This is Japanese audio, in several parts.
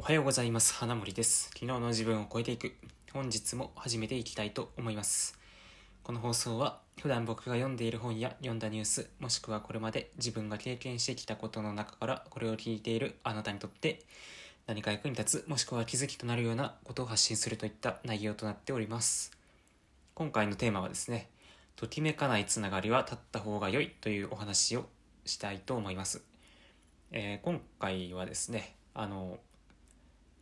おはようございます。花森です。昨日の自分を超えていく。本日も始めていきたいと思います。この放送は普段僕が読んでいる本や読んだニュースもしくはこれまで自分が経験してきたことの中からこれを聞いているあなたにとって何か役に立つもしくは気づきとなるようなことを発信するといった内容となっております。今回のテーマはですねときめかないつながりは立った方が良いというお話をしたいと思います、えー、今回はですねあの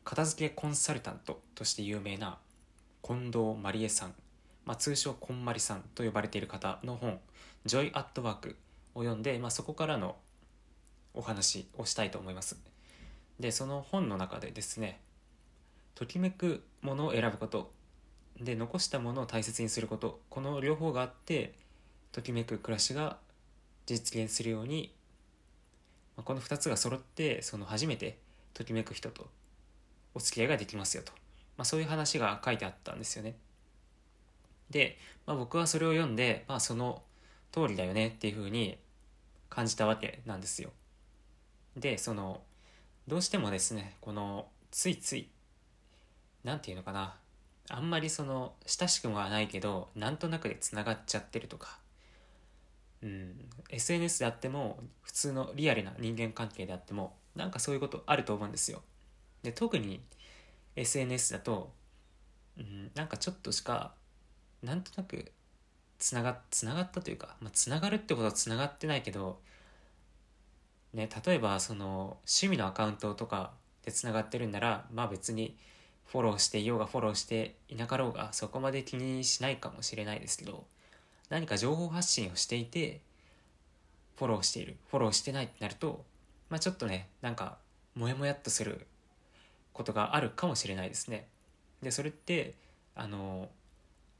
片付けコンサルタントとして有名な近藤まりえさん、まあ、通称こんまりさんと呼ばれている方の本「ジョイ・アット・ワーク」を読んで、まあ、そこからのお話をしたいと思います。でその本の中でですねときめくものを選ぶこと。で残したものを大切にすること。この両方があってときめく暮らしが実現するようにまこの2つが揃ってその初めてときめく人とお付き合いができますよと、まあ、そういう話が書いてあったんですよね。で、まあ、僕はそれを読んで、まあ、その通りだよねっていうふうに感じたわけなんですよ。でそのどうしてもですねこのついつい何て言うのかなあんまりその親しくもはないけどなんとなくでつながっちゃってるとか、うん、SNS であっても普通のリアルな人間関係であってもなんかそういうことあると思うんですよ。で特に SNS だと、うん、なんかちょっとしかなんとなくつながつながったというか、まあ、つながるってことはつながってないけど、ね、例えばその趣味のアカウントとかでつながってるんならまあ別にフォローしていようがフォローしていなかろうがそこまで気にしないかもしれないですけど何か情報発信をしていてフォローしているフォローしてないってなるとまあちょっとねなんかモヤモヤっとすることがあるかもしれないですね。でそれってあの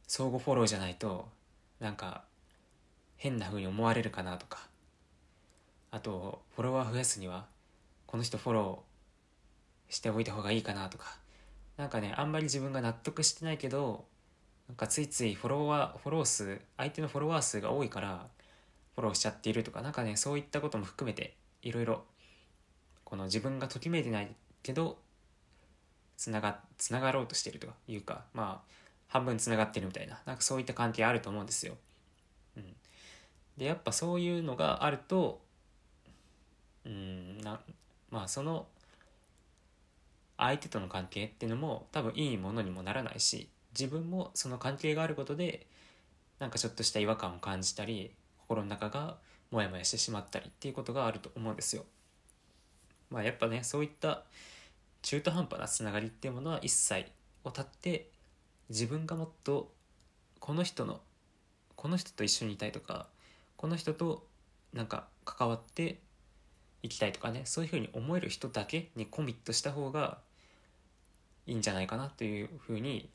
相互フォローじゃないとなんか変な風に思われるかなとか。あとフォロワー増やすにはこの人フォローしておいた方がいいかなとか。なんかねあんまり自分が納得してないけどなんかついついフォロワーフォロー数相手のフォロワー数が多いからフォローしちゃっているとか。何かねそういったことも含めていろいろこの自分がときめいてないけどつながつながろうとしてるというかまあ半分つながってるみたいななんかそういった関係あると思うんですよ。うん、でやっぱそういうのがあるとうんなまあその相手との関係っていうのも多分いいものにもならないし自分もその関係があることでなんかちょっとした違和感を感じたり心の中がモヤモヤしてしまったりっていうことがあると思うんですよ。まあやっぱねそういった中途半端なつながりっていうものは一切を絶って自分がもっとこの人のこの人と一緒にいたいとかこの人となんか関わっていきたいとかねそういうふうに思える人だけにコミットした方がいいんじゃないかなというふうに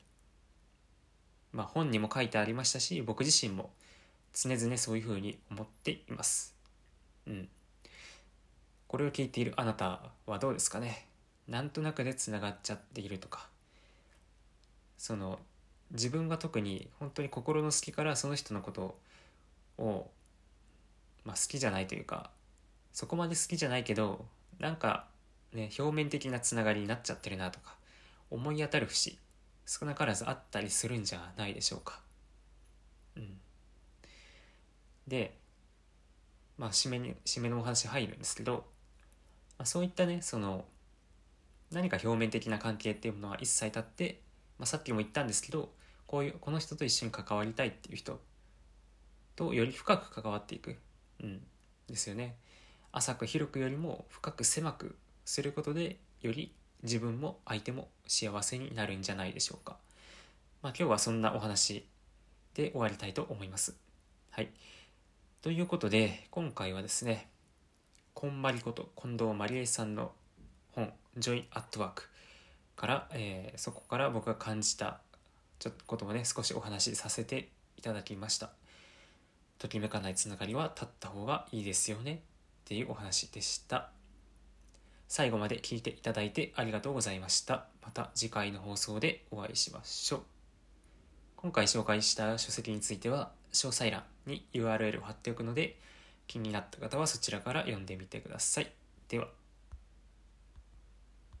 まあ本にも書いてありましたし僕自身も常々そういうふうに思っています。うん。これを聞いているあなたはどうですかね？なんとなくでつながっちゃっているとかその自分が特に本当に心の好きからその人のことを、まあ、好きじゃないというかそこまで好きじゃないけどなんかね表面的なつながりになっちゃってるなとか思い当たる節少なからずあったりするんじゃないでしょうか。うん、でまあ締めに締めのお話入るんですけど、まあ、そういったねその何か表面的な関係っていうものは一切立って、まあ、さっきも言ったんですけどこういうこの人と一緒に関わりたいっていう人とより深く関わっていく、うん、ですよね。浅く広くよりも深く狭くすることでより自分も相手も幸せになるんじゃないでしょうか、まあ、今日はそんなお話で終わりたいと思います。はい。ということで今回はですねこんまりこと近藤麻理恵さんの「 Joy at Work」から、えー、そこから僕が感じたちょっとことをね少しお話しさせていただきました。ときめかないつながりは絶った方がいいですよね。っていうお話でした。最後まで聞いていただいてありがとうございました。また次回の放送でお会いしましょう。今回紹介した書籍については詳細欄に URL を貼っておくので気になった方はそちらから読んでみてください。では。